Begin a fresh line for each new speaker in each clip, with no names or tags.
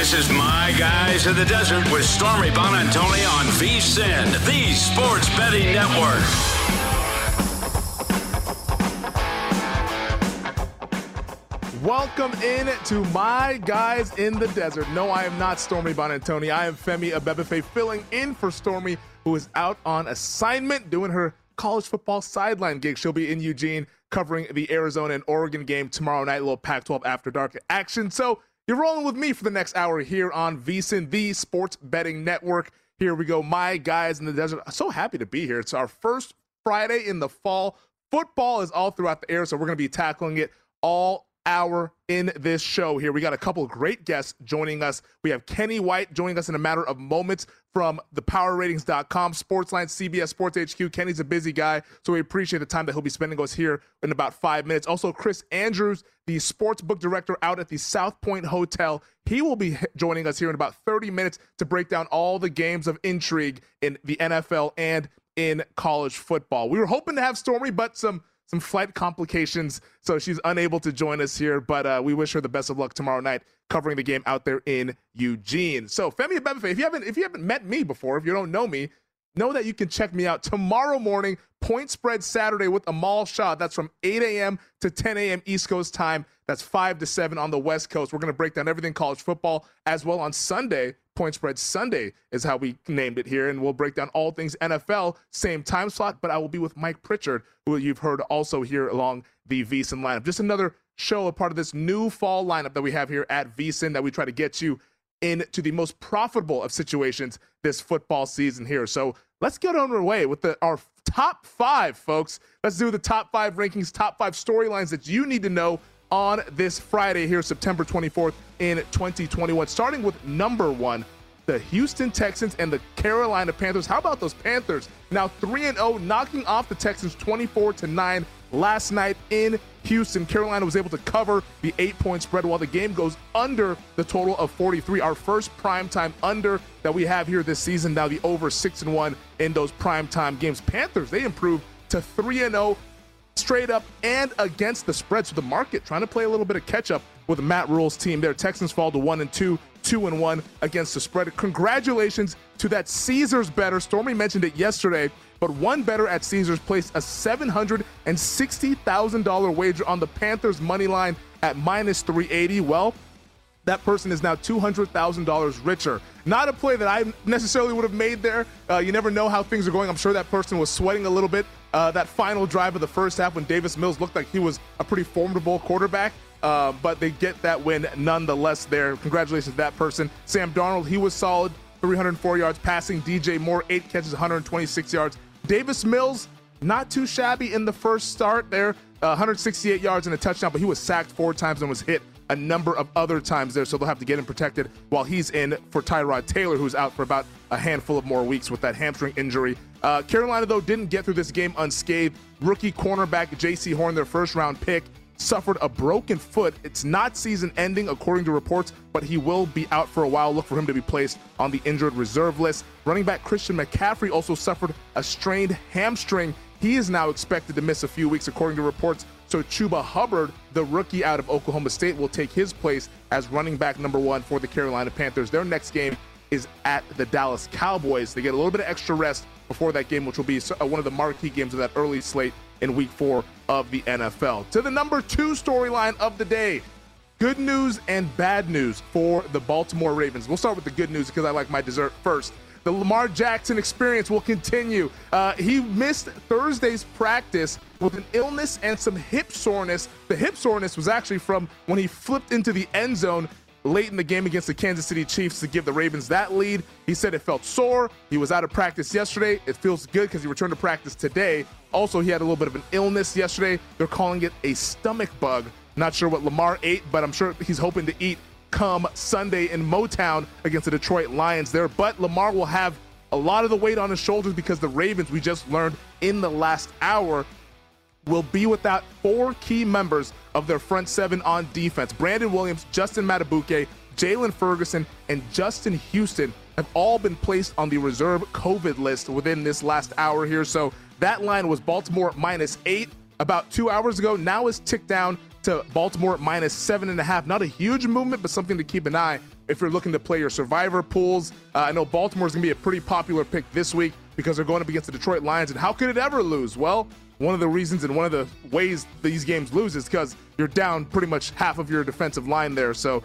This is My Guys in the Desert with Stormy Buonantony on VSIN, the Sports Betting Network.
Welcome in to my guys in the desert. No, I am not Stormy Buonantony. I am Femi Abebefe filling in for Stormy, who is out on assignment doing her college football sideline gig. She'll be in Eugene covering the Arizona and Oregon game tomorrow night, little Pac 12 after dark action. So you're rolling with me for the next hour here on VSIN, the sports betting network. Here we go, my guys in the desert. So happy to be here. It's our first Friday in the fall. Football is all throughout the air, so we're going to be tackling it all hour in this show here. We got a couple great guests joining us. We have Kenny White joining us in a matter of moments from the powerratings.com, Sportsline, CBS Sports HQ. Kenny's a busy guy, so we appreciate the time that he'll be spending with us here in about five minutes. Also, Chris Andrews, the sports book director out at the South Point Hotel. He will be joining us here in about 30 minutes to break down all the games of intrigue in the NFL and in college football. We were hoping to have Stormy, but some some flight complications, so she's unable to join us here. But uh, we wish her the best of luck tomorrow night covering the game out there in Eugene. So Femi Abebefe, if you haven't if you haven't met me before, if you don't know me, know that you can check me out tomorrow morning, Point Spread Saturday with Amal Shah. That's from 8 a.m. to 10 a.m. East Coast time. That's 5 to 7 on the West Coast. We're going to break down everything college football as well on Sunday. Point Spread Sunday is how we named it here. And we'll break down all things NFL, same time slot, but I will be with Mike Pritchard, who you've heard also here along the VSIN lineup. Just another show, a part of this new fall lineup that we have here at VSIN that we try to get you into the most profitable of situations this football season here. So let's get on our way with the, our top five, folks. Let's do the top five rankings, top five storylines that you need to know on this Friday here, September 24th in 2021. Starting with number one, the Houston Texans and the Carolina Panthers. How about those Panthers? Now 3 and 0, knocking off the Texans 24 to 9 last night in Houston. Carolina was able to cover the eight point spread while the game goes under the total of 43. Our first primetime under that we have here this season. Now the over 6 and 1 in those primetime games. Panthers, they improved to 3 and 0 straight up and against the spread. So the market trying to play a little bit of catch up with Matt Rhule's team there. Texans fall to 1 and 2 two and one against the spread. Congratulations to that Caesars better. Stormy mentioned it yesterday, but one better at Caesars placed a $760,000 wager on the Panthers money line at minus 380. Well, that person is now $200,000 richer. Not a play that I necessarily would have made there. Uh, you never know how things are going. I'm sure that person was sweating a little bit. Uh, that final drive of the first half when Davis Mills looked like he was a pretty formidable quarterback. Uh, but they get that win nonetheless there. Congratulations to that person. Sam Darnold, he was solid, 304 yards passing. DJ Moore, eight catches, 126 yards. Davis Mills, not too shabby in the first start there, uh, 168 yards and a touchdown, but he was sacked four times and was hit a number of other times there, so they'll have to get him protected while he's in for Tyrod Taylor, who's out for about a handful of more weeks with that hamstring injury. Uh, Carolina, though, didn't get through this game unscathed. Rookie cornerback Jaycee Horn, their first round pick, suffered a broken foot. It's not season ending, according to reports, but he will be out for a while. Look for him to be placed on the injured reserve list. Running back Christian McCaffrey also suffered a strained hamstring. He is now expected to miss a few weeks, according to reports. So Chuba Hubbard, the rookie out of Oklahoma State, will take his place as running back number one for the Carolina Panthers. Their next game is at the Dallas Cowboys. They get a little bit of extra rest before that game, which will be uh, one of the marquee games of that early slate in week four of the NFL. To the number two storyline of the day good news and bad news for the Baltimore Ravens. We'll start with the good news because I like my dessert first. The Lamar Jackson experience will continue. Uh, he missed Thursday's practice with an illness and some hip soreness. The hip soreness was actually from when he flipped into the end zone late in the game against the Kansas City Chiefs to give the Ravens that lead. He said it felt sore. He was out of practice yesterday. It feels good because he returned to practice today. Also, he had a little bit of an illness yesterday. They're calling it a stomach bug. Not sure what Lamar ate, but I'm sure he's hoping to eat come Sunday in Motown against the Detroit Lions there. But Lamar will have a lot of the weight on his shoulders because the Ravens, we just learned in the last hour, will be without four key members of their front seven on defense. Brandon Williams, Justin Madubuike, Jaylon Ferguson, and Justin Houston have all been placed on the reserve COVID list within this last hour here. So that line was Baltimore minus eight about two hours ago. Now is ticked down to Baltimore minus seven and a half. Not a huge movement, but something to keep an eye if you're looking to play your survivor pools. Uh, I know Baltimore is going to be a pretty popular pick this week because they're going up against the Detroit Lions. And how could it ever lose? Well, one of the reasons and one of the ways these games lose is because you're down pretty much half of your defensive line there. So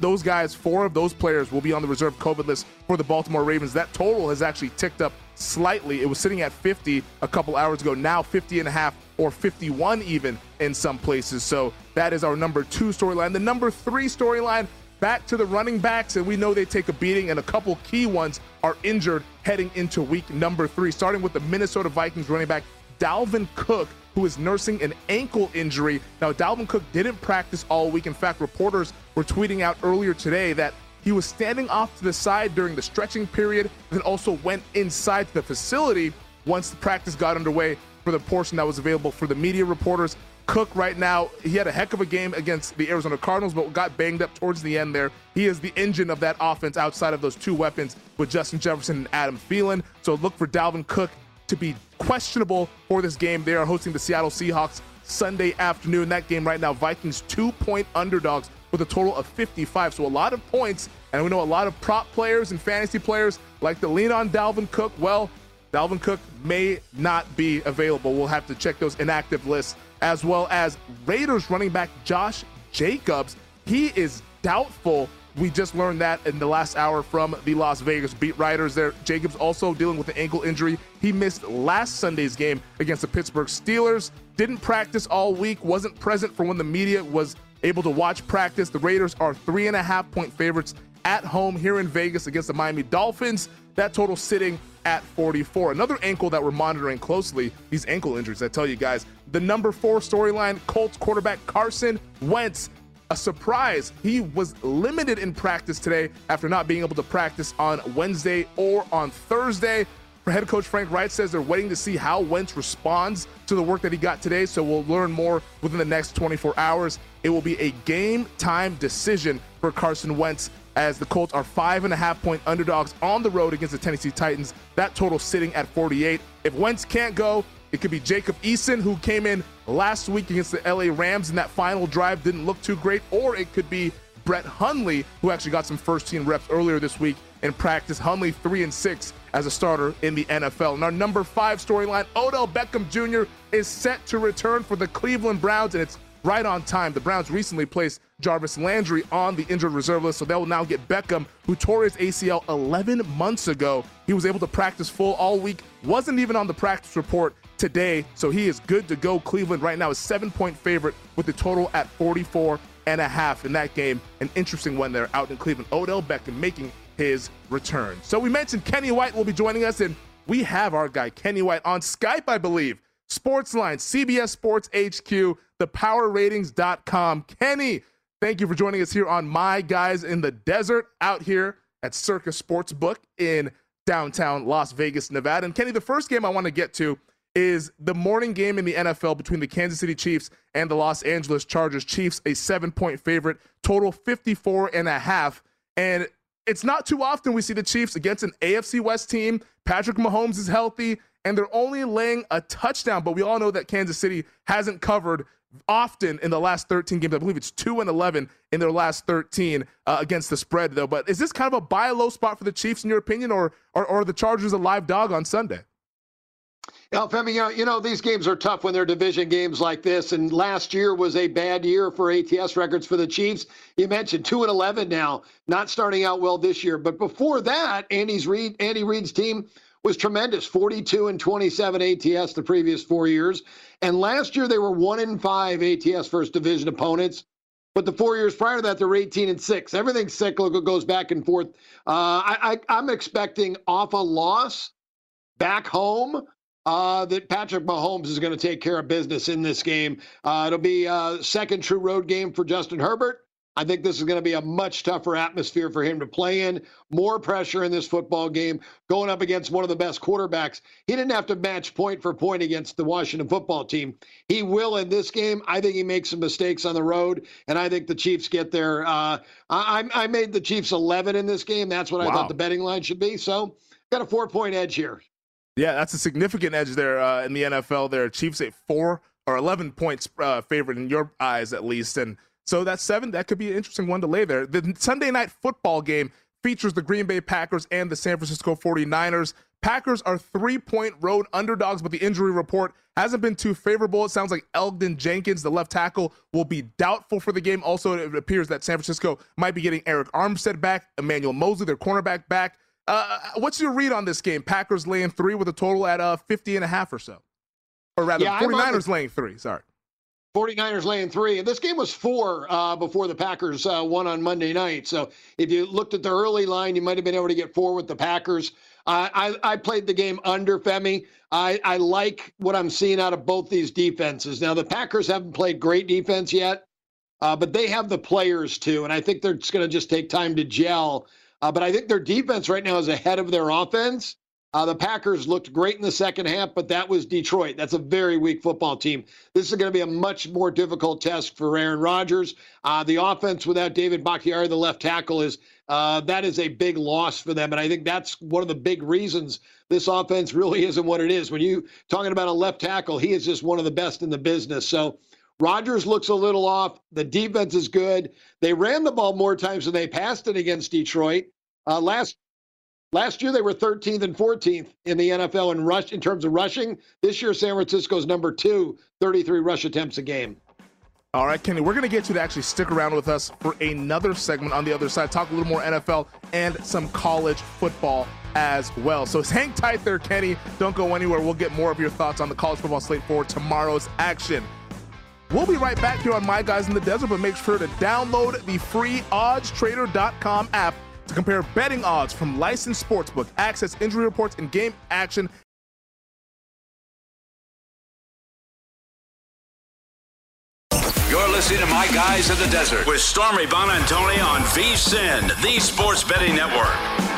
those guys, four of those players will be on the reserve COVID list for the Baltimore Ravens. That total has actually ticked up slightly. It was sitting at 50 a couple hours ago, now 50 and a half or 51 even in some places. So that is our number two storyline. The number three storyline, back to the running backs, and we know they take a beating, and a couple key ones are injured heading into week number three, starting with the Minnesota Vikings running back Dalvin Cook who is nursing an ankle injury. Now, Dalvin Cook didn't practice all week. In fact, reporters were tweeting out earlier today that he was standing off to the side during the stretching period, then also went inside the facility once the practice got underway for the portion that was available for the media reporters. Cook right now, he had a heck of a game against the Arizona Cardinals, but got banged up towards the end there. He is the engine of that offense outside of those two weapons with Justin Jefferson and Adam Thielen. So look for Dalvin Cook to be questionable for this game. They are hosting the Seattle Seahawks Sunday afternoon. That game right now, Vikings two point underdogs with a total of 55. So a lot of points. And we know a lot of prop players and fantasy players like to lean on Dalvin Cook. Well, Dalvin Cook may not be available. We'll have to check those inactive lists as well as Raiders running back Josh Jacobs. He is doubtful we just learned that in the last hour from the Las Vegas beat writers there. Jacobs also dealing with an ankle injury. He missed last Sunday's game against the Pittsburgh Steelers. Didn't practice all week, wasn't present for when the media was able to watch practice. The Raiders are three and a half point favorites at home here in Vegas against the Miami Dolphins. That total sitting at 44. Another ankle that we're monitoring closely, these ankle injuries, I tell you guys. The number four storyline Colts quarterback Carson Wentz a surprise. He was limited in practice today after not being able to practice on Wednesday or on Thursday. Head coach Frank Reich says they're waiting to see how Wentz responds to the work that he got today, so we'll learn more within the next 24 hours. It will be a game time decision for Carson Wentz as the Colts are five and a half point underdogs on the road against the Tennessee Titans. That total sitting at 48. If Wentz can't go, it could be Jacob Eason, who came in last week against the LA Rams, and that final drive didn't look too great. Or it could be Brett Hundley, who actually got some first team reps earlier this week in practice. Hundley three and six as a starter in the NFL. And our number five storyline, Odell Beckham Jr. is set to return for the Cleveland Browns, and it's right on time. The Browns recently placed Jarvis Landry on the injured reserve list, so they will now get Beckham, who tore his ACL 11 months ago. He was able to practice full all week, wasn't even on the practice report today, so he is good to go. Cleveland right now is seven point favorite with the total at 44 and a half in that game. An interesting one there out in Cleveland. Odell Beckham making his return. So we mentioned Kenny White will be joining us, and we have our guy Kenny White on Skype, I believe. Sportsline, CBS Sports HQ, thepowerratings.com. Kenny, thank you for joining us here on My Guys in the Desert out here at Circa Sportsbook in downtown Las Vegas, Nevada. And Kenny, the first game I want to get to is the morning game in the NFL between the Kansas City Chiefs and the Los Angeles Chargers. Chiefs, a seven point favorite, total 54 and a half. And it's not too often we see the Chiefs against an AFC West team. Patrick Mahomes is healthy and they're only laying a touchdown. But we all know that Kansas City hasn't covered often in the last 13 games. I believe it's 2 and 11 in their last 13 uh, against the spread, though. But is this kind of a buy low spot for the Chiefs, in your opinion, or, or, or are the Chargers a live dog on Sunday?
Yeah, Femi, you know, you know, these games are tough when they're division games like this. And last year was a bad year for ATS records for the Chiefs. You mentioned two and eleven now, not starting out well this year. But before that, Andy's Reid, Andy Reid's team was tremendous 42 and 27 ATS the previous four years. And last year they were one in five ATS first division opponents. But the four years prior to that, they're 18 and six. Everything cyclical goes back and forth. Uh, I, I, I'm expecting off a loss back home uh, that Patrick Mahomes is going to take care of business in this game. Uh, it'll be a second true road game for Justin Herbert. I think this is going to be a much tougher atmosphere for him to play in. More pressure in this football game, going up against one of the best quarterbacks. He didn't have to match point for point against the Washington football team. He will in this game. I think he makes some mistakes on the road, and I think the Chiefs get there. Uh, I, I, made the Chiefs 11 in this game. That's what wow. I thought the betting line should be. So got a four point edge here.
Yeah, that's a significant edge there uh, in the NFL. There, Chiefs at four or 11 points uh, favorite in your eyes, at least, and so that's seven. That could be an interesting one to lay there. The Sunday night football game features the Green Bay Packers and the San Francisco 49ers. Packers are three point road underdogs, but the injury report hasn't been too favorable. It sounds like Elgton Jenkins, the left tackle, will be doubtful for the game. Also, it appears that San Francisco might be getting Arik Armstead back, Emmanuel Moseley, their cornerback, back. Uh, what's your read on this game? Packers laying three with a total at uh, 50 and a half or so. Or rather, yeah, 49ers the- laying three. Sorry.
49ers laying three. And this game was four uh, before the Packers uh, won on Monday night. So if you looked at the early line, you might have been able to get four with the Packers. Uh, I, I played the game under Femi. I, I like what I'm seeing out of both these defenses. Now, the Packers haven't played great defense yet, uh, but they have the players too. And I think they're just going to just take time to gel. Uh, but I think their defense right now is ahead of their offense. Uh, the Packers looked great in the second half, but that was Detroit. That's a very weak football team. This is going to be a much more difficult test for Aaron Rodgers. Uh, the offense without David Bakhtiari, the left tackle, is uh, that is a big loss for them, and I think that's one of the big reasons this offense really isn't what it is. When you talking about a left tackle, he is just one of the best in the business. So. Rodgers looks a little off. The defense is good. They ran the ball more times than they passed it against Detroit. Uh, last Last year they were 13th and 14th in the NFL in rush in terms of rushing. This year San Francisco's number two, 33 rush attempts a game.
All right, Kenny, we're going to get you to actually stick around with us for another segment on the other side, talk a little more NFL and some college football as well. So hang tight there, Kenny. Don't go anywhere. We'll get more of your thoughts on the college football slate for tomorrow's action. We'll be right back here on My Guys in the Desert, but make sure to download the free oddstrader.com app to compare betting odds from licensed sportsbook, access injury reports, and game action.
You're listening to My Guys in the Desert with Stormy Buonantony on VSIN, the Sports Betting Network.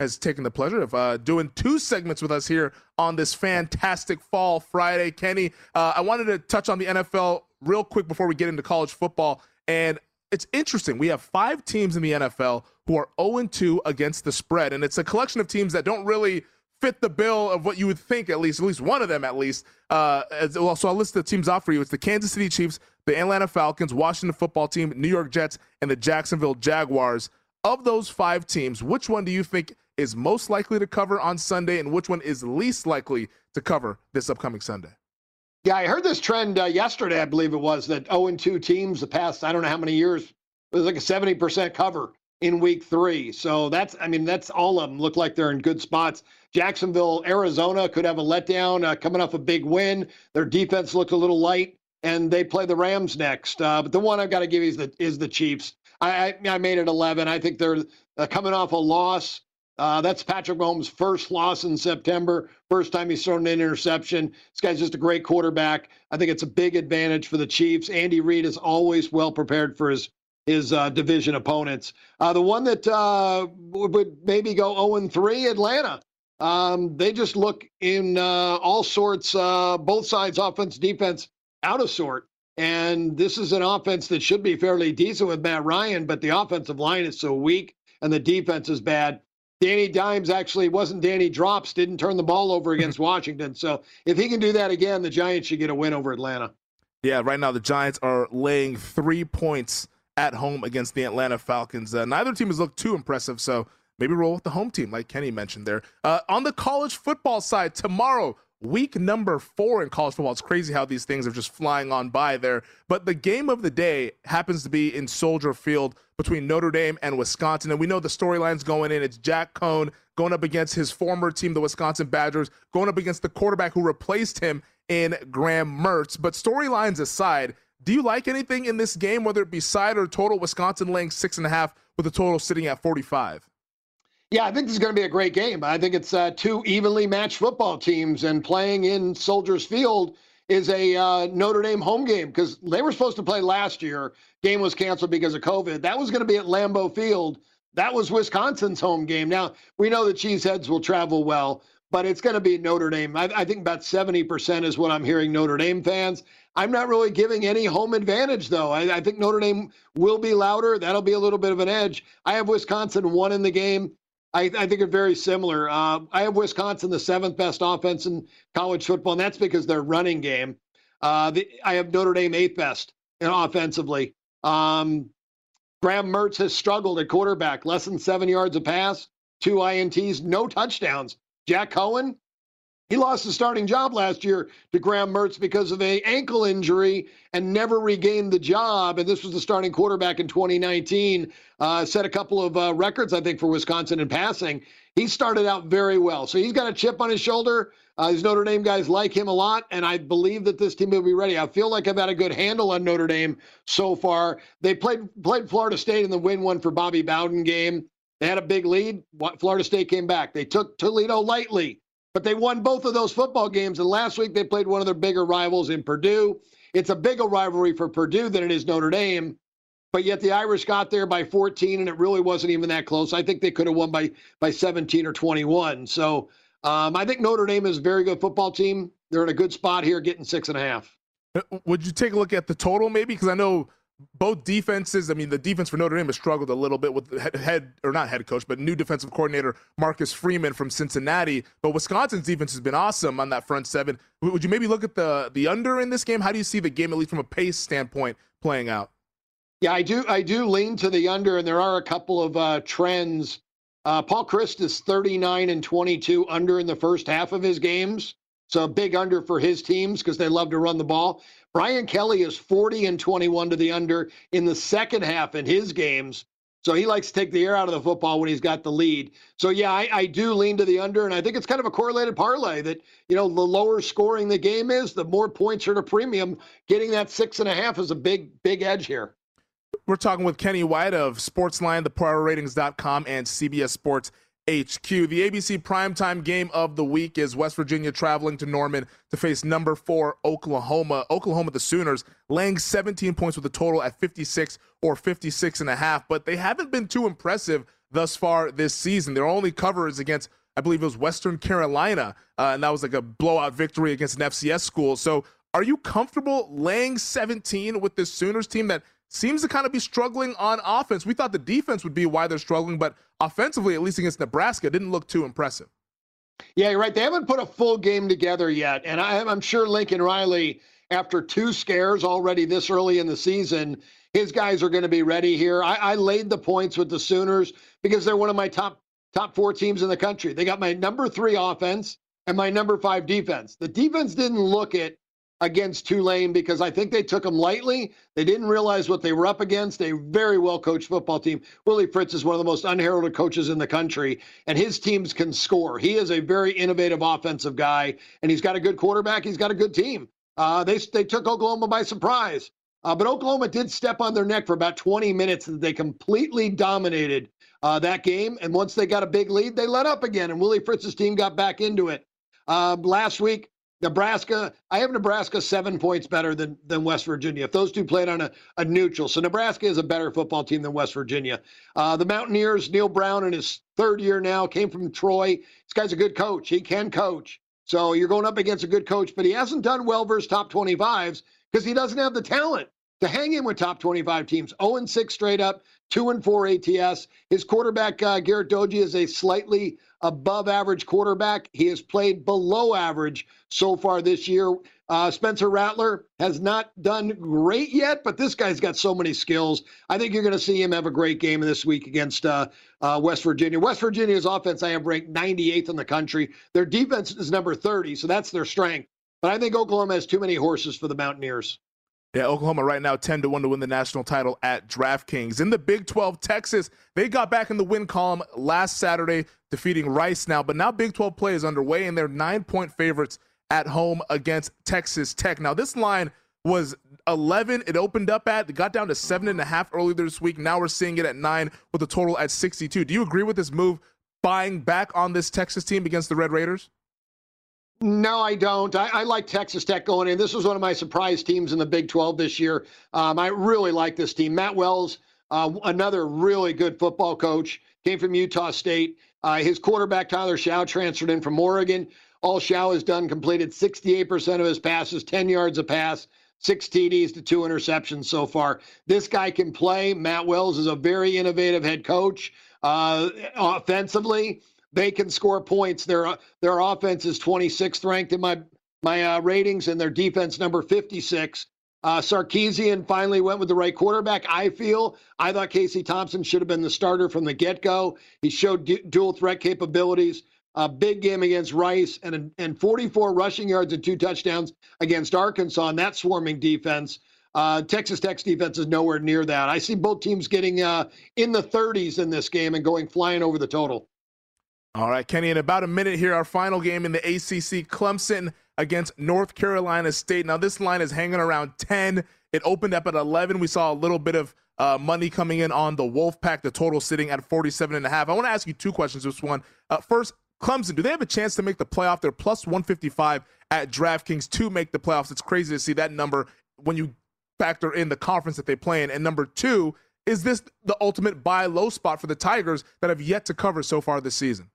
has taken the pleasure of uh, doing two segments with us here on this fantastic fall Friday. Kenny, uh, I wanted to touch on the NFL real quick before we get into college football. And it's interesting. We have five teams in the NFL who are 0 2 against the spread. And it's a collection of teams that don't really fit the bill of what you would think, at least, at least one of them, at least. Uh, as, well, so I'll list the teams off for you. It's the Kansas City Chiefs, the Atlanta Falcons, Washington football team, New York Jets, and the Jacksonville Jaguars. Of those five teams, which one do you think is most likely to cover on Sunday and which one is least likely to cover this upcoming Sunday?
Yeah, I heard this trend uh, yesterday, I believe it was, that 0 and 2 teams the past, I don't know how many years, it was like a 70% cover in week three. So that's, I mean, that's all of them look like they're in good spots. Jacksonville, Arizona could have a letdown uh, coming off a big win. Their defense looked a little light, and they play the Rams next. Uh, but the one I've got to give you is the, is the Chiefs. I, I, made it 11. I think they're uh, coming off a loss uh, that's Patrick Mahomes' first loss in September. First time he's thrown an interception. This guy's just a great quarterback. I think it's a big advantage for the Chiefs. Andy Reid is always well prepared for his his uh, division opponents. Uh, the one that uh, would maybe go 0 3, Atlanta. Um, they just look in uh, all sorts, both sides, offense, defense, out of sort. And this is an offense that should be fairly decent with Matt Ryan, but the offensive line is so weak and the defense is bad. Danny Dimes actually wasn't Danny Drops, didn't turn the ball over against Washington. So if he can do that again, the Giants should get a win over Atlanta.
Yeah, right now the Giants are laying three points at home against the Atlanta Falcons. Uh, neither team has looked too impressive, so maybe roll with the home team, like Kenny mentioned there. Uh, on the college football side, tomorrow, week number four in college football. It's crazy how these things are just flying on by there. But the game of the day happens to be in Soldier Field between Notre Dame and Wisconsin. And we know the storylines going in. It's Jack Coan going up against his former team, the Wisconsin Badgers, going up against the quarterback who replaced him in Graham Mertz. But storylines aside, do you like anything in this game, whether it be side or total? Wisconsin laying six and a half with the total sitting at 45.
Yeah, I think this is going to be a great game. I think it's uh, two evenly matched football teams, and playing in Soldiers Field is a uh, Notre Dame home game because they were supposed to play last year. Game was canceled because of COVID. That was going to be at Lambeau Field. That was Wisconsin's home game. Now we know the Cheeseheads will travel well, but it's going to be Notre Dame. I, I think about 70% is what I'm hearing Notre Dame fans. I'm not really giving any home advantage, though. I, I, think Notre Dame will be louder. That'll be a little bit of an edge. I have Wisconsin one in the game. I, I think are very similar. Uh, I have Wisconsin the seventh best offense in college football, and that's because their running game. Uh, the, I have Notre Dame eighth best offensively. Um, Graham Mertz has struggled at quarterback, less than seven yards a pass, two INTs, no touchdowns. Jack Coan, he lost his starting job last year to Graham Mertz because of a ankle injury and never regained the job. And this was the starting quarterback in 2019. Uh, set a couple of uh, records, I think, for Wisconsin in passing. He started out very well, so he's got a chip on his shoulder. Uh, these Notre Dame guys like him a lot, and I believe that this team will be ready. I feel like I've had a good handle on Notre Dame so far. They played played Florida State in the win one for Bobby Bowden game. They had a big lead. Florida State came back. They took Toledo lightly but they won both of those football games. And last week they played one of their bigger rivals in Purdue. It's a bigger rivalry for Purdue than it is Notre Dame. But yet the Irish got there by 14, and it really wasn't even that close. I think they could have won by by 17 or 21. So um, I think Notre Dame is a very good football team. They're in a good spot here, getting six and a half.
Uh, would you take a look at the total, maybe? Because I know both defenses. I mean, the defense for Notre Dame has struggled a little bit with head, or not head coach, but new defensive coordinator Marcus Freeman from Cincinnati. But Wisconsin's defense has been awesome on that front seven. Would you maybe look at the the under in this game? How do you see the game, at least from a pace standpoint, playing out?
Yeah, I do. I do lean to the under, and there are a couple of uh, trends. Uh, Paul Chryst is 39 and 22 under in the first half of his games. So a big under for his teams because they love to run the ball. Brian Kelly is 40 and 21 to the under in the second half in his games. So he likes to take the air out of the football when he's got the lead. So yeah, I, I, do lean to the under, and I think it's kind of a correlated parlay that you know the lower scoring the game is, the more points are to premium. Getting that six and a half is a big big edge here.
We're talking with Kenny White of Sportsline, thepowerratings.com, and CBS Sports HQ. The ABC primetime game of the week is West Virginia traveling to Norman to face number four Oklahoma. Oklahoma, the Sooners, laying 17 points with a total at 56 or 56 and a half, but they haven't been too impressive thus far this season. Their only cover is against, I believe it was Western Carolina, uh, and that was like a blowout victory against an FCS school. So are you comfortable laying 17 with this Sooners team that seems to kind of be struggling on offense. We thought the defense would be why they're struggling, but offensively, at least against Nebraska, didn't look too impressive.
Yeah, you're right. They haven't put a full game together yet. And I, am sure Lincoln Riley, after two scares already this early in the season, his guys are going to be ready here. I, I laid the points with the Sooners because they're one of my top top four teams in the country. They got my number three offense and my number five defense. The defense didn't look it against Tulane because I think they took them lightly. They didn't realize what they were up against. A very well coached football team. Willie Fritz is one of the most unheralded coaches in the country, and his teams can score. He is a very innovative offensive guy, and he's got a good quarterback. He's got a good team. Uh, they they took Oklahoma by surprise, uh, but Oklahoma did step on their neck for about 20 minutes. They completely dominated uh, that game, and once they got a big lead, they let up again, and Willie Fritz's team got back into it. Uh, last week, Nebraska, I have Nebraska seven points better than, than West Virginia. If those two played on a, a neutral, so Nebraska is a better football team than West Virginia. Uh, the Mountaineers, Neal Brown in his third year now, came from Troy. This guy's a good coach. He can coach. So you're going up against a good coach, but he hasn't done well versus top 25s because he doesn't have the talent to hang in with top 25 teams. 0 and 6 straight up, 2 and 4 ATS. His quarterback, uh, Jarret Doege, is a slightly above average quarterback. He has played below average so far this year. Uh, Spencer Rattler has not done great yet, but this guy's got so many skills. I think you're going to see him have a great game this week against uh, uh, West Virginia. West Virginia's offense, I have ranked 98th in the country. Their defense is number 30, so that's their strength. But I think Oklahoma has too many horses for the Mountaineers.
Yeah, Oklahoma right now 10 to 1 to win the national title at DraftKings. In the Big 12, Texas, they got back in the win column last Saturday, defeating Rice now, but now Big 12 play is underway and they're nine point favorites at home against Texas Tech. Now, this line was 11. It opened up at, it got down to seven and a half earlier this week. Now we're seeing it at nine with a total at 62. Do you agree with this move, buying back on this Texas team against the Red Raiders?
No, I don't. I, I, like Texas Tech going in. This was one of my surprise teams in the Big 12 this year. Um, I really like this team. Matt Wells, uh, another really good football coach, came from Utah State. Uh, his quarterback, Tyler Shough, transferred in from Oregon. All Shough has done completed 68% of his passes, 10 yards a pass, six TDs to two interceptions so far. This guy can play. Matt Wells is a very innovative head coach. Uh, offensively, they can score points. Their their offense is 26th ranked in my my uh, ratings, and their defense number 56. Uh, Sarkisian finally went with the right quarterback. I feel I thought Casey Thompson should have been the starter from the get go. He showed du- dual threat capabilities. A big game against Rice and and 44 rushing yards and two touchdowns against Arkansas and that swarming defense. Uh, Texas Tech's defense is nowhere near that. I see both teams getting uh, in the 30s in this game and going flying over the total.
All right, Kenny, in about a minute here, our final game in the ACC Clemson against North Carolina State. Now, this line is hanging around 10. It opened up at 11. We saw a little bit of uh, money coming in on the Wolfpack, the total sitting at 47 and a half. I want to ask you two questions. This one, uh, first, Clemson, do they have a chance to make the playoff? They're plus 155 at DraftKings to make the playoffs. It's crazy to see that number when you factor in the conference that they play in. And number two, is this the ultimate buy low spot for the Tigers that have yet to cover so far this season?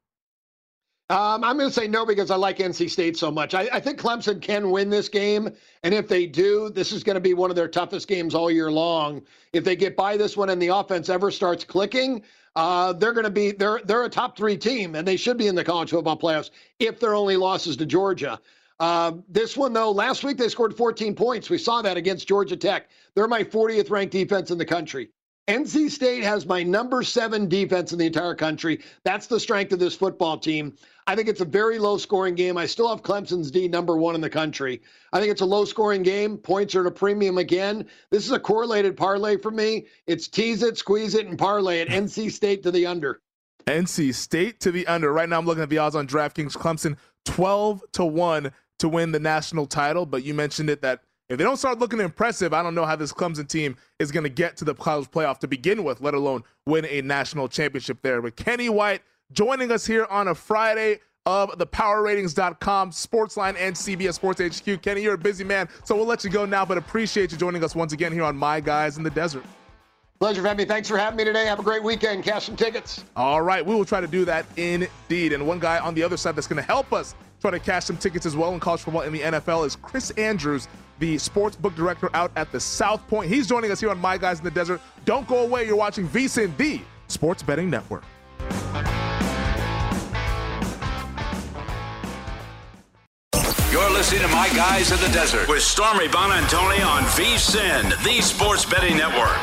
Um, I'm going to say no because I like NC State so much. I, I, think Clemson can win this game, and if they do, this is going to be one of their toughest games all year long. If they get by this one and the offense ever starts clicking, uh, they're going to be they're they're a top three team, and they should be in the college football playoffs if their only losses to Georgia. Uh, this one though, last week they scored 14 points. We saw that against Georgia Tech. They're my 40th ranked defense in the country. NC State has my number seven defense in the entire country. That's the strength of this football team. I think it's a very low scoring game. I still have Clemson's D number one in the country. I think it's a low scoring game. Points are at a premium again. This is a correlated parlay for me. It's tease it, squeeze it, and parlay it. NC State to the under.
NC State to the under. Right now, I'm looking at the odds on DraftKings. Clemson 12 to 1 to win the national title. But you mentioned it that if they don't start looking impressive, I don't know how this Clemson team is going to get to the college playoff to begin with, let alone win a national championship there. But Kenny White joining us here on a Friday of the powerratings.com, Sportsline, and CBS Sports HQ. Kenny, you're a busy man, so we'll let you go now, but appreciate you joining us once again here on My Guys in the Desert.
Pleasure, Femi. Thanks for having me today. Have a great weekend. Cash some tickets.
All right. We will try to do that indeed. And one guy on the other side that's going to help us try to cash some tickets as well in college football in the NFL is Chris Andrews, the sports book director out at the South Point. He's joining us here on My Guys in the Desert. Don't go away. You're watching VSIN, the Sports Betting Network.
You're listening to My Guys in the Desert with Stormy Buonantony on VSIN, the Sports Betting Network.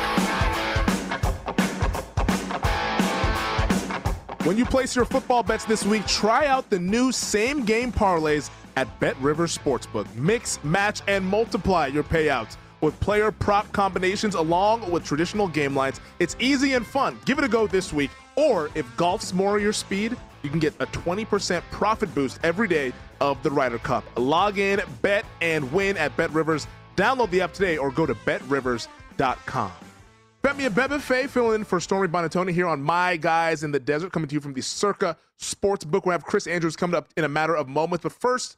When you place your football bets this week, try out the new same game parlays at Bet Rivers Sportsbook. Mix, match, and multiply your payouts with player prop combinations along with traditional game lines. It's easy and fun. Give it a go this week. Or if golf's more your speed, you can get a 20% profit boost every day of the Ryder Cup. Log in, bet, and win at Bet Rivers. Download the app today or go to betrivers.com. Femi Abebefe filling in for Stormy Buonantony here on My Guys in the Desert, coming to you from the Circa Sports Book. We have Chris Andrews coming up in a matter of moments. But first,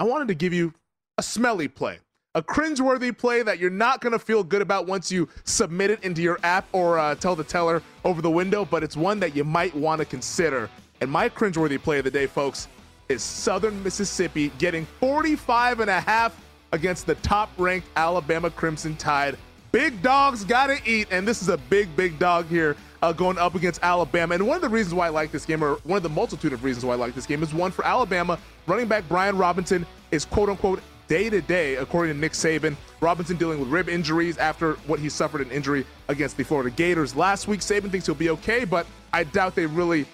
I wanted to give you a smelly play, a cringeworthy play that you're not going to feel good about once you submit it into your app or uh, tell the teller over the window, but it's one that you might want to consider. And my cringeworthy play of the day, folks, is Southern Mississippi getting 45 and a half against the top ranked Alabama Crimson Tide. Big dogs gotta eat, and this is a big, big dog here uh, going up against Alabama. And one of the reasons why I like this game, or one of the multitude of reasons why I like this game, is one for Alabama. Running back Brian Robinson is quote unquote day to day, according to Nick Saban. Robinson dealing with rib injuries after what he suffered an injury against the Florida Gators last week. Saban thinks he'll be okay, but I doubt they really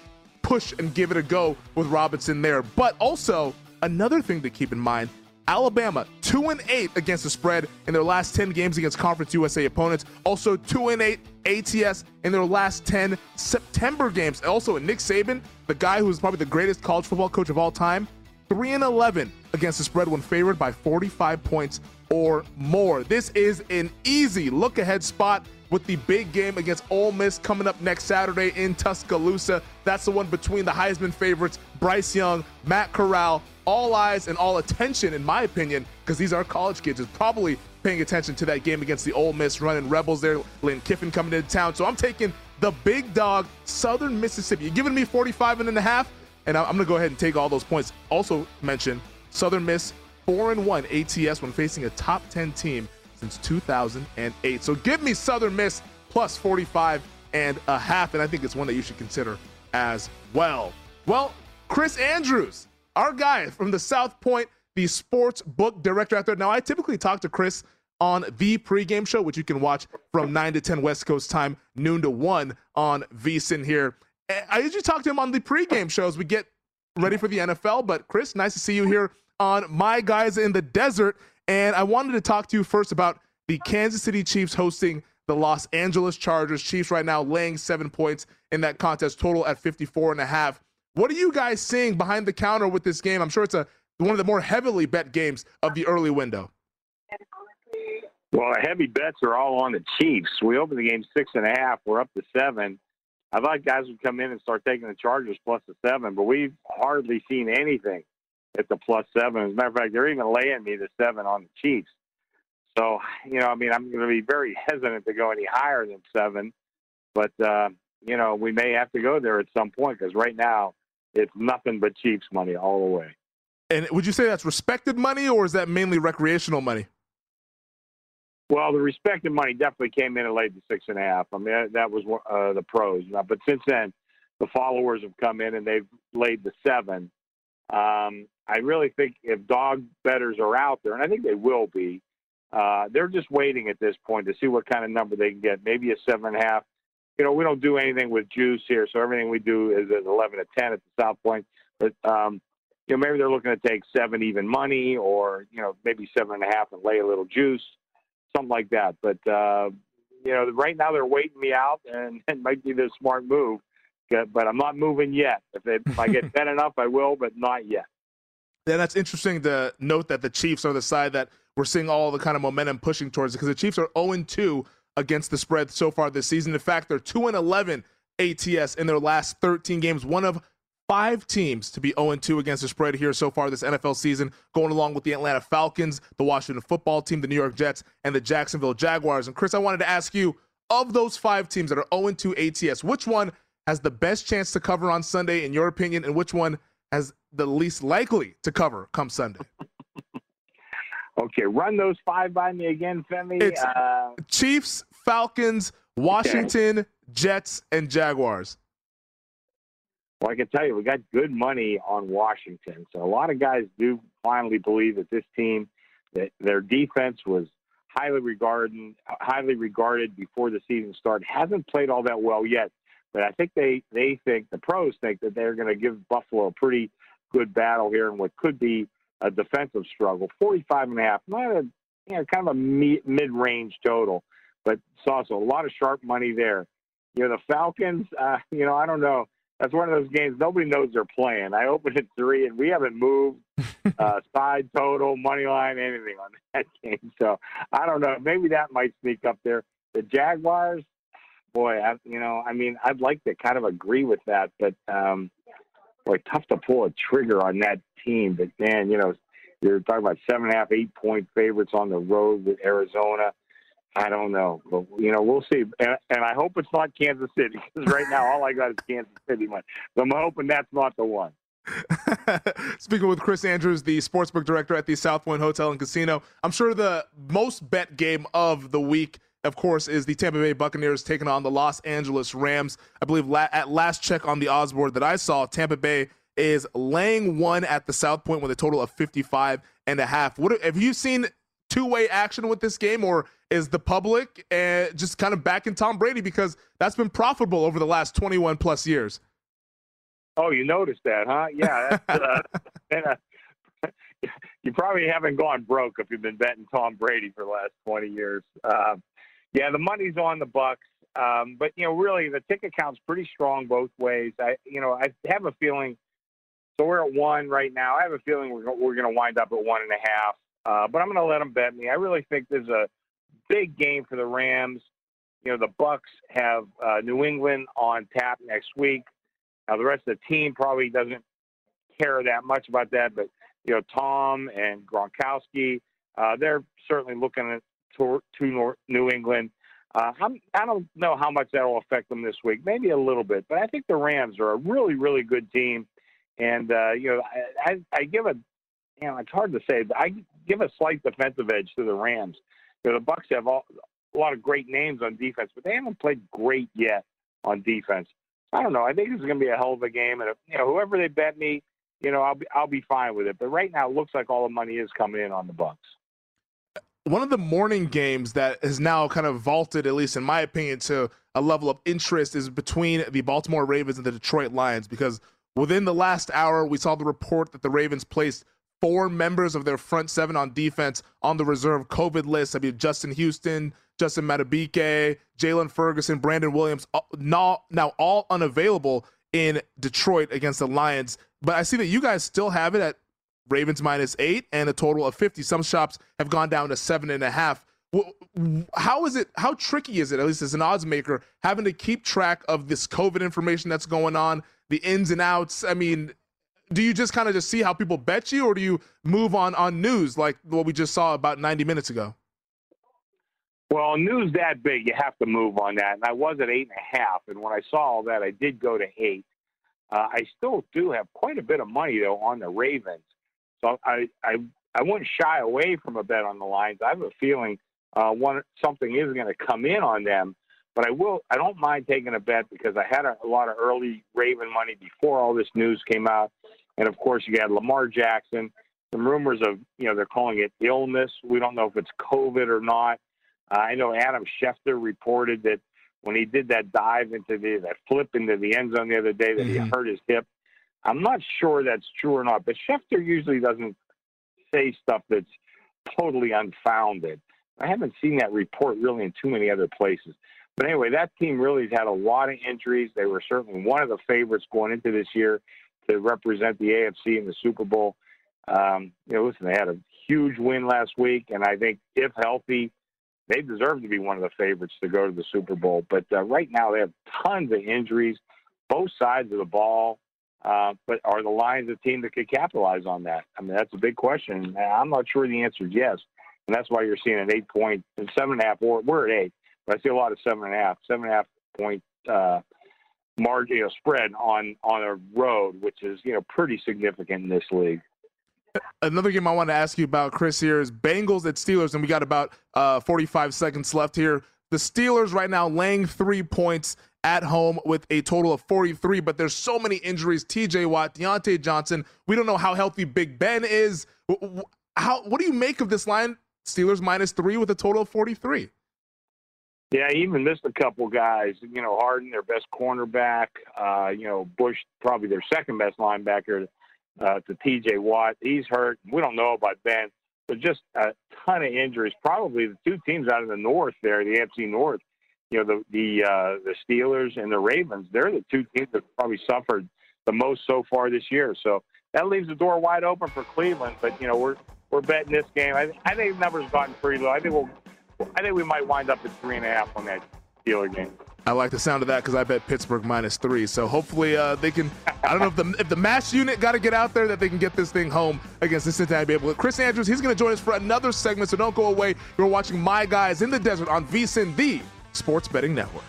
push and give it a go with Robinson there. But also, another thing to keep in mind Alabama, 2 and 8 against the spread in their last 10 games against Conference USA opponents. Also 2 and 8 ATS in their last 10 September games. Also, Nick Saban, the guy who's probably the greatest college football coach of all time, 3 and 11 against the spread when favored by 45 points or more. This is an easy look ahead spot with the big game against Ole Miss coming up next Saturday in Tuscaloosa. That's the one between the Heisman favorites, Bryce Young, Matt Corral. All eyes and all attention, in my opinion, because these are college kids, is probably paying attention to that game against the Ole Miss running Rebels there. Lane Kiffin coming into town. So I'm taking the big dog, Southern Mississippi. You're giving me 45 and a half, and I'm going to go ahead and take all those points. Also mention Southern Miss 4 and 1 ATS when facing a top 10 team since 2008. So give me Southern Miss plus 45 and a half, and I think it's one that you should consider as well. Well, Chris Andrews, our guy from the South Point, the sports book director out there. Now, I typically talk to Chris on the pregame show, which you can watch from 9 to 10 West Coast time, noon to 1 on VSIN here. Eh, I usually talk to him on the pregame shows. We get ready for the NFL, but Chris, nice to see you here on My Guys in the Desert. And I wanted to talk to you first about the Kansas City Chiefs hosting the Los Angeles Chargers. Chiefs right now laying seven points in that contest, total at 54 and a half. What are you guys seeing behind the counter with this game? I'm sure it's a one of the more heavily bet games of the early window.
Well, the heavy bets are all on the Chiefs. We opened the game six and a half. We're up to seven. I thought guys would come in and start taking the Chargers plus the seven, but we've hardly seen anything at the plus seven. As a matter of fact, they're even laying me the seven on the Chiefs. So, you know, I mean, I'm going to be very hesitant to go any higher than seven, but, uh, you know, we may have to go there at some point because right now it's nothing but Chiefs money all the way.
And would you say that's respected money or is that mainly recreational money?
Well, the respected money definitely came in at late the six and a half. I mean, that was uh, the pros. But since then, the followers have come in and they've laid the seven. Um, I really think if dog betters are out there, and I think they will be, uh, they're just waiting at this point to see what kind of number they can get. Maybe a seven and a half. You know, we don't do anything with juice here, so everything we do is at eleven to ten at the South Point. But um, you know, maybe they're looking to take seven even money, or you know, maybe seven and a half and lay a little juice, something like that. But uh, you know, right now they're waiting me out, and it might be the smart move. But I'm not moving yet. If, if I get bet enough, I will, but not yet.
Yeah, that's interesting to note that the Chiefs are the side that we're seeing all the kind of momentum pushing towards because the Chiefs are 0 2 against the spread so far this season. In fact, they're 2 11 ATS in their last 13 games. One of five teams to be 0 2 against the spread here so far this NFL season, going along with the Atlanta Falcons, the Washington football team, the New York Jets, and the Jacksonville Jaguars. And Chris, I wanted to ask you of those five teams that are 0 2 ATS, which one has the best chance to cover on Sunday, in your opinion, and which one has the least likely to cover come Sunday?
okay, run those five by me again, Femi.
It's uh, Chiefs, Falcons, Washington, okay. Jets, and Jaguars.
Well, I can tell you, we got good money on Washington. So a lot of guys do finally believe that this team, that their defense was highly regarded, highly regarded before the season started. Hasn't played all that well yet, but I think they they think the pros think that they're going to give Buffalo a pretty good battle here in what could be a defensive struggle. 45 and a half, not a you know, kind of a mid range total, but it's also a lot of sharp money there. You know, the Falcons, uh, you know, I don't know. That's one of those games nobody knows they're playing. I opened at three, and we haven't moved uh, side total, money line, anything on that game. So I don't know. Maybe that might sneak up there. The Jaguars, boy, I, you know, I mean, I'd like to kind of agree with that, but um, boy, tough to pull a trigger on that team. But man, you know, you're talking about seven and a half, eight point favorites on the road with Arizona. I don't know, but you know, we'll see. And, and I hope it's not Kansas City because right now all I got is Kansas City money. So I'm hoping that's not the one.
Speaking with Chris Andrews, the sportsbook director at the Southwind Hotel and Casino, I'm sure the most bet game of the week of course, is the Tampa Bay Buccaneers taking on the Los Angeles Rams. I believe la- at last check on the odds board that I saw, Tampa Bay is laying one at the South Point with a total of 55 and a half. What have you seen two-way action with this game, or is the public uh, just kind of backing Tom Brady because that's been profitable over the last 21 plus years?
Oh, you noticed that, huh? Yeah. Uh, uh, you probably haven't gone broke if you've been betting Tom Brady for the last 20 years. Yeah, the money's on the Bucs, um, but you know, really, the ticket count's pretty strong both ways. I, you know, I have a feeling. So we're at one right now. I have a feeling we're we're going to wind up at one and a half. Uh, but I'm going to let them bet me. I really think there's a big game for the Rams. You know, the Bucs have uh, New England on tap next week. Now the rest of the team probably doesn't care that much about that, but you know, Tom and Gronkowski, uh, they're certainly looking at to, to New England. Uh, I'm, I don't know how much that will affect them this week. Maybe a little bit, but I think the Rams are a really, really good team. And uh, you know, I, I, I give a, you know, it's hard to say, but I give a slight defensive edge to the Rams. You know, the Bucs have all, a lot of great names on defense, but they haven't played great yet on defense. I don't know. I think this is going to be a hell of a game, and if, you know, whoever they bet me, you know, I'll be I'll be fine with it. But right now, it looks like all the money is coming in on the Bucs.
One of the morning games that has now kind of vaulted, at least in my opinion, to a level of interest is between the Baltimore Ravens and the Detroit Lions. Because within the last hour, we saw the report that the Ravens placed four members of their front seven on defense on the reserve COVID list. I mean, Justin Houston, Justin Madubuike, Jaylon Ferguson, Brandon Williams, now, now all unavailable in Detroit against the Lions. But I see that you guys still have it at Ravens minus eight and a total of 50. Some shops have gone down to seven and a half. How is it? How tricky is it, at least as an odds maker, having to keep track of this COVID information that's going on, the ins and outs? I mean, do you just kind of just see how people bet you, or do you move on on news like what we just saw about 90 minutes ago?
Well, news that big, you have to move on that. And I was at eight and a half, and when I saw all that, I did go to eight. Uh, I still do have quite a bit of money though on the Ravens, so I I I wouldn't shy away from a bet on the Lions. I have a feeling uh, one something is going to come in on them, but I will. I don't mind taking a bet because I had a, a lot of early Raven money before all this news came out, and of course you had Lamar Jackson. Some rumors of you know they're calling it illness. We don't know if it's COVID or not. Uh, I know Adam Schefter reported that when he did that dive into the that flip into the end zone the other day that mm-hmm. he hurt his hip. I'm not sure that's true or not, but Schefter usually doesn't say stuff that's totally unfounded. I haven't seen that report really in too many other places. But anyway, that team really has had a lot of injuries. They were certainly one of the favorites going into this year to represent the AFC in the Super Bowl. Um, you know, listen, they had a huge win last week, and I think if healthy, they deserve to be one of the favorites to go to the Super Bowl. But uh, right now, they have tons of injuries, both sides of the ball. Uh, but are the Lions a team that could capitalize on that? I mean, that's a big question. I'm not sure the answer is yes, and that's why you're seeing an eight point seven and a half. Or we're at eight, but I see a lot of seven and a half, seven and a half point uh, margin, you know, spread on on a road, which is you know pretty significant in this league.
Another game I want to ask you about, Chris, here is Bengals at Steelers, and we got about uh, 45 seconds left here. The Steelers right now laying three points at home with a total of 43, but there's so many injuries. TJ Watt, Diontae Johnson. We don't know how healthy Big Ben is. How what do you make of this line? Steelers minus three with a total of 43.
Yeah, even missed a couple guys. You know, Haden, their best cornerback. Uh, you know, Bush, probably their second best linebacker uh, to T.J. Watt. He's hurt. We don't know about Ben, but just a ton of injuries. Probably the two teams out of the North there, the AFC North. You know, the the uh, the Steelers and the Ravens. They're the two teams that probably suffered the most so far this year. So that leaves the door wide open for Cleveland. But you know, we're we're betting this game. I, I think the numbers gotten pretty low. I think we'll. I think we might wind up at three and a half on that Steeler game.
I like the sound of that because I bet Pittsburgh minus three. So hopefully uh, they can. I don't know if the if the mass unit got to get out there that they can get this thing home against the Cincinnati Able. Chris Andrews, he's going to join us for another segment. So don't go away. You're watching My Guys in the Desert on VSIN, the Sports Betting Network.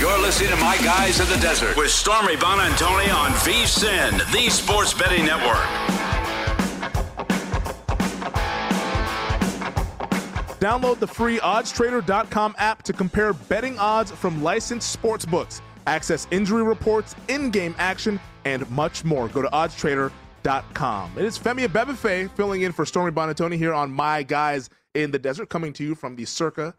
You're listening to My Guys in the Desert with Stormy Buonantony on VSIN, the Sports Betting Network.
Download the free oddstrader.com app to compare betting odds from licensed sports books, access injury reports, in game action, and much more. Go to oddstrader.com. It is Femi Abebefe filling in for Stormy Buonantony here on My Guys in the Desert, coming to you from the Circa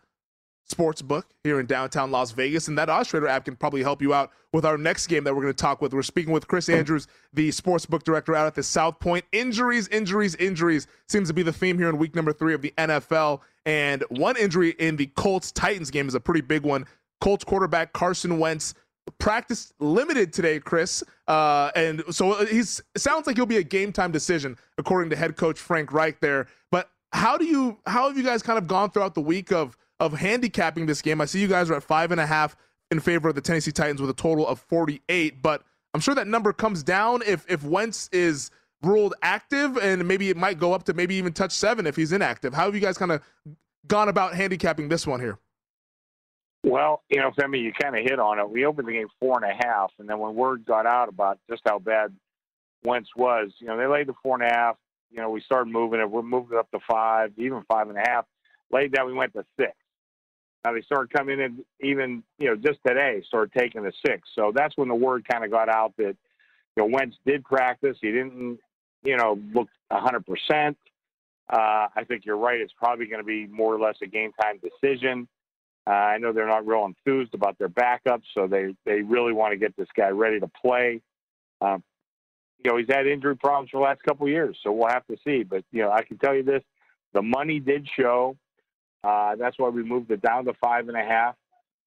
sports book here in downtown Las Vegas. And that Odds Trader app can probably help you out with our next game that we're going to talk with. We're speaking with Chris Andrews, the sports book director out at the South Point. Injuries, injuries, injuries seems to be the theme here in week number three of the NFL. And one injury in the Colts Titans game is a pretty big one. Colts quarterback Carson Wentz practice limited today, Chris. Uh, and so he's sounds like he'll be a game time decision, according to head coach Frank Reich there. But how do you how have you guys kind of gone throughout the week of of handicapping this game. I see you guys are at five and a half in favor of the Tennessee Titans with a total of 48, but I'm sure that number comes down if if Wentz is ruled active, and maybe it might go up to maybe even touch seven if he's inactive. How have you guys kind of gone about handicapping this one here?
Well, you know, Femi, you kind of hit on it. We opened the game four and a half, and then when word got out about just how bad Wentz was, you know, they laid the four and a half. You know, we started moving it. We're moving it up to five, even five and a half. Laid down, we went to six. Now they started coming in even, you know, just today, started taking the six. So that's when the word kind of got out that, you know, Wentz did practice. He didn't, you know, look a 100%. Uh, I think you're right. It's probably going to be more or less a game time decision. Uh, I know they're not real enthused about their backup, so they, they really want to get this guy ready to play. Um, you know, he's had injury problems for the last couple of years, so we'll have to see. But, you know, I can tell you this the money did show. Uh, that's why we moved it down to five and a half.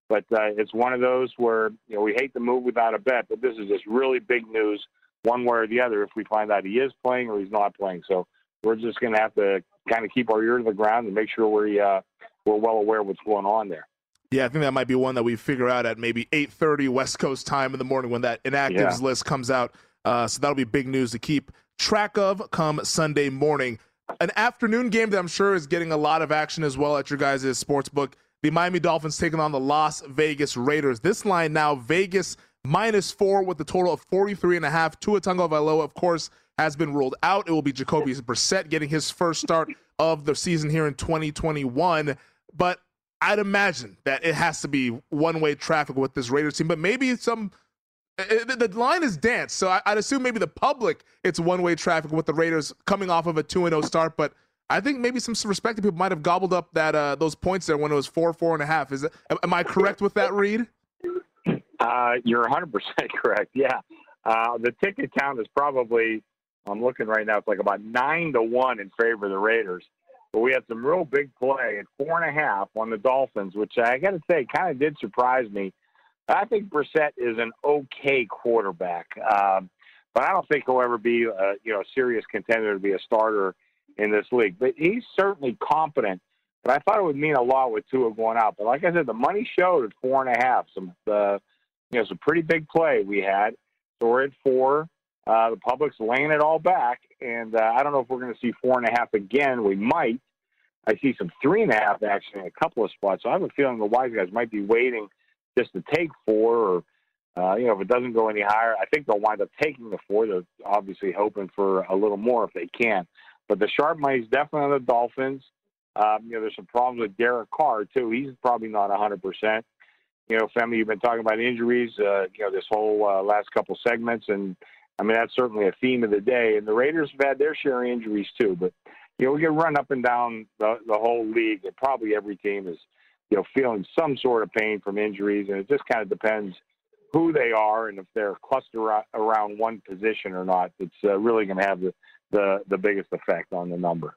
But uh, it's one of those where you know we hate to move without a bet, but this is just really big news, one way or the other. If we find out he is playing or he's not playing, so we're just going to have to kind of keep our ear to the ground and make sure we uh, we're well aware of what's going on there.
Yeah, I think that might be one that we figure out at maybe 8:30 West Coast time in the morning when that inactives yeah. list comes out. Uh, so that'll be big news to keep track of come Sunday morning an afternoon game that I'm sure is getting a lot of action as well at your guys' sports book. The Miami Dolphins taking on the Las Vegas Raiders. This line now, Vegas minus four with a total of 43 and a half. Tua Tagovailoa, of course, has been ruled out. It will be Jacoby Brissett getting his first start of the season here in 2021. But I'd imagine that it has to be one-way traffic with this Raiders team. But maybe some the line is dance, so I'd assume maybe the public it's one way traffic with the Raiders coming off of a two and zero oh start. But I think maybe some respected people might have gobbled up that uh, those points there when it was four four and a half. Is it? Am I correct with that read?
Uh, you're 100 percent correct. Yeah, uh, the ticket count is probably I'm looking right now. It's like about nine to one in favor of the Raiders. But we had some real big play at four and a half on the Dolphins, which I got to say kind of did surprise me I think Brissett is an okay quarterback, um, but I don't think he'll ever be a you know a serious contender to be a starter in this league. But he's certainly competent. But I thought it would mean a lot with Tua going out. But like I said, the money showed at four and a half. Some uh, you know some pretty big play we had. So we're at four. Uh, the public's laying it all back, and uh, I don't know if we're going to see four and a half again. We might. I see some three and a half action in a couple of spots. So I have a feeling the wise guys might be waiting just to take four, or uh, you know, if it doesn't go any higher, I think they'll wind up taking the four. They're obviously hoping for a little more if they can. But the sharp money is definitely on the Dolphins. Um, you know, there's some problems with Derek Carr too. He's probably not 100 percent. You know, Femi, you've been talking about injuries. Uh, you know, this whole uh, last couple segments, and I mean that's certainly a theme of the day. And the Raiders have had their share of injuries too. But you know, we get run up and down the the whole league, and probably every team is you know, feeling some sort of pain from injuries, and it just kind of depends who they are and if they're clustered around one position or not. It's uh, really going to have the, the the biggest effect on the number.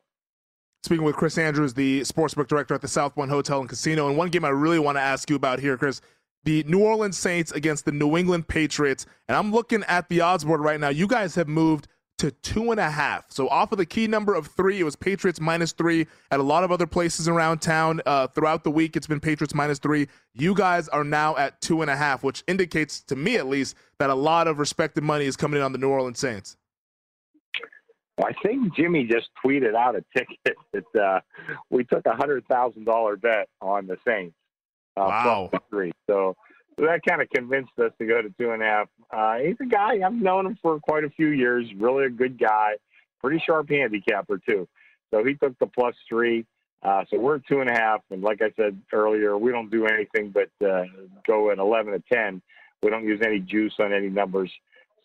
Speaking with Chris Andrews, the sportsbook director at the South Point Hotel and Casino, and one game I really want to ask you about here, Chris, the New Orleans Saints against the New England Patriots, and I'm looking at the odds board right now. You guys have moved to two and a half. So off of the key number of three, it was Patriots minus three. At a lot of other places around town uh, throughout the week, it's been Patriots minus three. You guys are now at two and a half, which indicates to me at least that a lot of respected money is coming in on the New Orleans Saints.
I think Jimmy just tweeted out a ticket that uh, we took a hundred thousand dollar bet on the Saints. Uh,
wow.
Three. So so that kind of convinced us to go to two and a half. Uh, he's a guy I've known him for quite a few years. Really a good guy, pretty sharp handicapper too. So he took the plus three. Uh, so we're two and a half, and like I said earlier, we don't do anything but uh, go at eleven to ten. We don't use any juice on any numbers.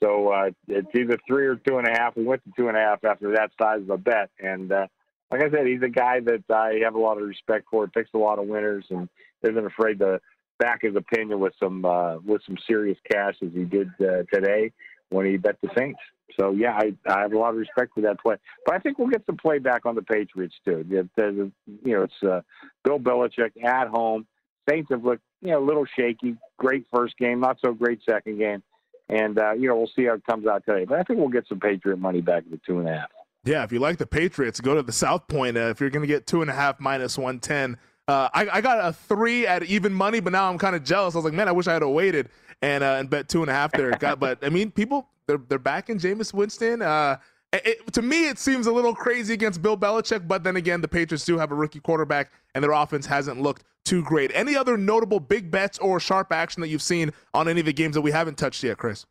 So uh, it's either three or two and a half. We went to two and a half after that size of a bet, and uh, like I said, he's a guy that I have a lot of respect for. Picks a lot of winners, and isn't afraid to back his opinion with some uh, with some serious cash as he did uh, today when he bet the Saints. So yeah, I, I have a lot of respect for that play. But I think we'll get some play back on the Patriots too. You know, it's uh, Bill Belichick at home. Saints have looked you know a little shaky. Great first game, not so great second game, and uh, you know we'll see how it comes out today. But I think we'll get some Patriot money back at the two and a half.
Yeah, if you like the Patriots, go to the South Point. Uh, if you're going to get two and a half minus one ten. Uh, I, I, got a three at even money, but now I'm kind of jealous. I was like, man, I wish I had waited and uh, and bet two and a half there. But I mean, people they're they're backing Jameis Winston. Uh, it, to me, it seems a little crazy against Bill Belichick, but then again, the Patriots do have a rookie quarterback, and their offense hasn't looked too great. Any other notable big bets or sharp action that you've seen on any of the games that we haven't touched yet, Chris?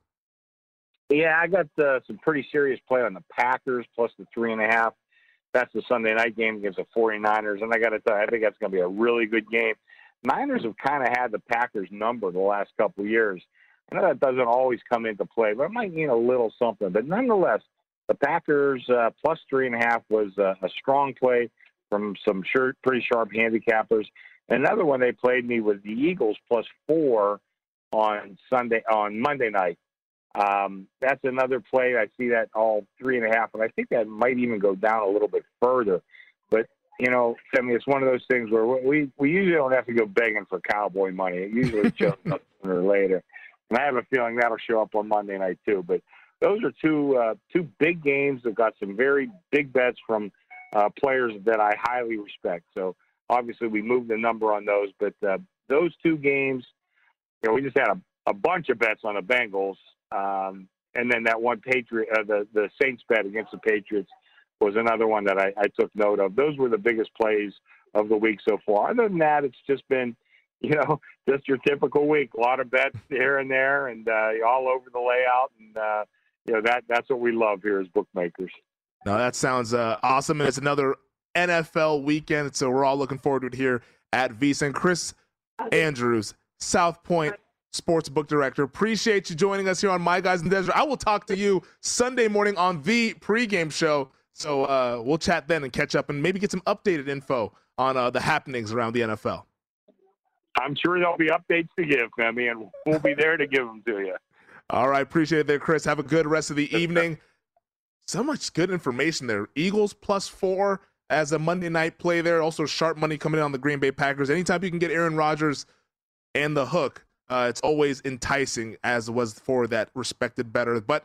Yeah, I got uh, some pretty serious play on the Packers plus the three and a half. That's the Sunday night game against the 49ers, and I got to tell you, I think that's going to be a really good game. Niners have kind of had the Packers number the last couple of years. I know that doesn't always come into play, but it might mean a little something. But nonetheless, the Packers uh, plus three and a half was a strong play from some sure, pretty sharp handicappers. Another one they played me was the Eagles plus four on Sunday on Monday night. Um, that's another play. I see that all three and a half, and I think that might even go down a little bit further. But you know, I mean, it's one of those things where we we usually don't have to go begging for cowboy money. It usually shows up sooner or later and I have a feeling that'll show up on Monday night too. But those are two uh, two big games that got some very big bets from uh, players that I highly respect. So obviously we moved the number on those, but uh, those two games, you know, we just had a, a bunch of bets on the Bengals, um, and then that one Patriot, uh, the the Saints bet against the Patriots was another one that I, I took note of. Those were the biggest plays of the week so far. Other than that, it's just been you know, just your typical week. A lot of bets here and there, and uh, all over the layout, and uh, you know that that's what we love here as bookmakers.
Now that sounds uh, awesome, and it's another NFL weekend, so we're all looking forward to it here at VSiN. Chris Andrews, South Point Sportsbook Director. Appreciate you joining us here on My Guys in the Desert. I will talk to you Sunday morning on the pregame show. So uh, we'll chat then and catch up and maybe get some updated info on uh, the happenings around the NFL.
I'm sure there'll be updates to give, Femi, and we'll be there to give them to you.
All right, appreciate it there, Chris. Have a good rest of the evening. So much good information there. Eagles plus four as a Monday night play there. Also, sharp money coming in on the Green Bay Packers. Anytime you can get Aaron Rodgers and the hook, uh, it's always enticing, as was for that respected better. But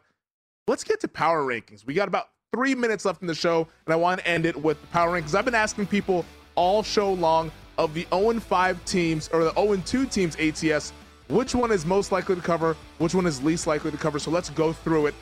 let's get to power rankings. We got about three minutes left in the show, and I want to end it with power rankings. I've been asking people all show long of the 0 5 teams or the 0 2 teams ATS, which one is most likely to cover, which one is least likely to cover. So let's go through it,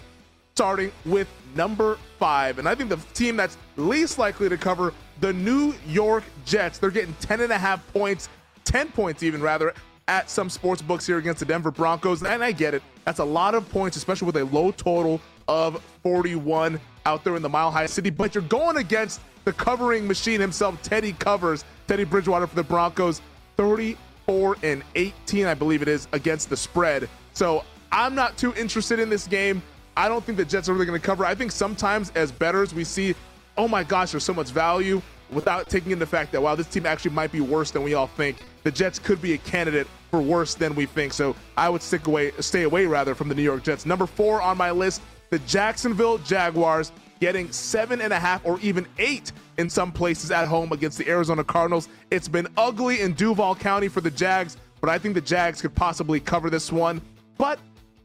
starting with number five. And I think the team that's least likely to cover, the New York Jets. They're getting 10 and a half points, 10 points even rather, at some sports books here against the Denver Broncos. And I get it. That's a lot of points, especially with a low total of 41 out there in the Mile High City. But you're going against the covering machine himself, Teddy Covers. Teddy Bridgewater for the Broncos, 34 and 18, I believe it is, against the spread. So I'm not too interested in this game. I don't think the Jets are really going to cover. I think sometimes as betters, we see, oh my gosh, there's so much value without taking in the fact that, wow, this team actually might be worse than we all think. The Jets could be a candidate for worse than we think. So I would stick away, stay away rather from the New York Jets. Number four on my list, the Jacksonville Jaguars getting seven and a half or even eight in some places at home against the Arizona Cardinals. It's been ugly in Duval County for the Jags, but I think the Jags could possibly cover this one. But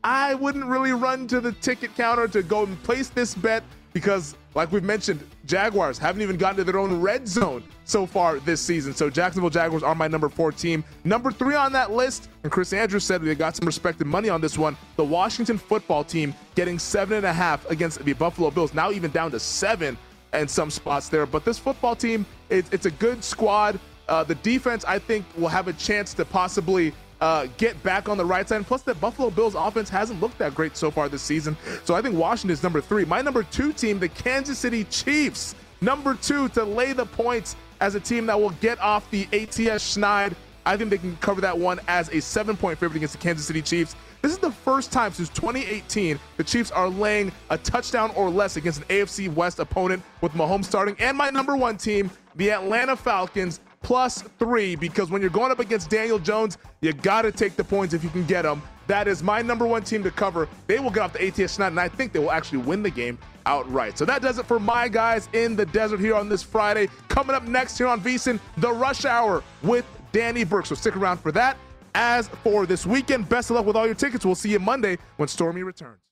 I wouldn't really run to the ticket counter to go and place this bet because, like we've mentioned, Jaguars haven't even gotten to their own red zone so far this season. So Jacksonville Jaguars are my number four team. Number three on that list, and Chris Andrews said they got some respected money on this one. The Washington football team getting seven and a half against the Buffalo Bills, now even down to seven and some spots there. But this football team, it, it's a good squad. Uh, the defense, I think, will have a chance to possibly uh, get back on the right side. plus, that Buffalo Bills offense hasn't looked that great so far this season. So I think Washington is number three. My number two team, the Kansas City Chiefs, number two to lay the points as a team that will get off the ATS schneid. I think they can cover that one as a seven point favorite against the Kansas City Chiefs. This is the first time since 2018 the Chiefs are laying a touchdown or less against an AFC West opponent with Mahomes starting. And my number one team, the Atlanta Falcons, plus three, because when you're going up against Daniel Jones, you got to take the points if you can get them. That is my number one team to cover. They will get off the ATS schneid, and I think they will actually win the game outright. So that does it for my guys in the desert here on this Friday. Coming up next here on VSIN, the Rush Hour with Danny Burke. So stick around for that. As for this weekend, best of luck with all your tickets. We'll see you Monday when Stormy returns.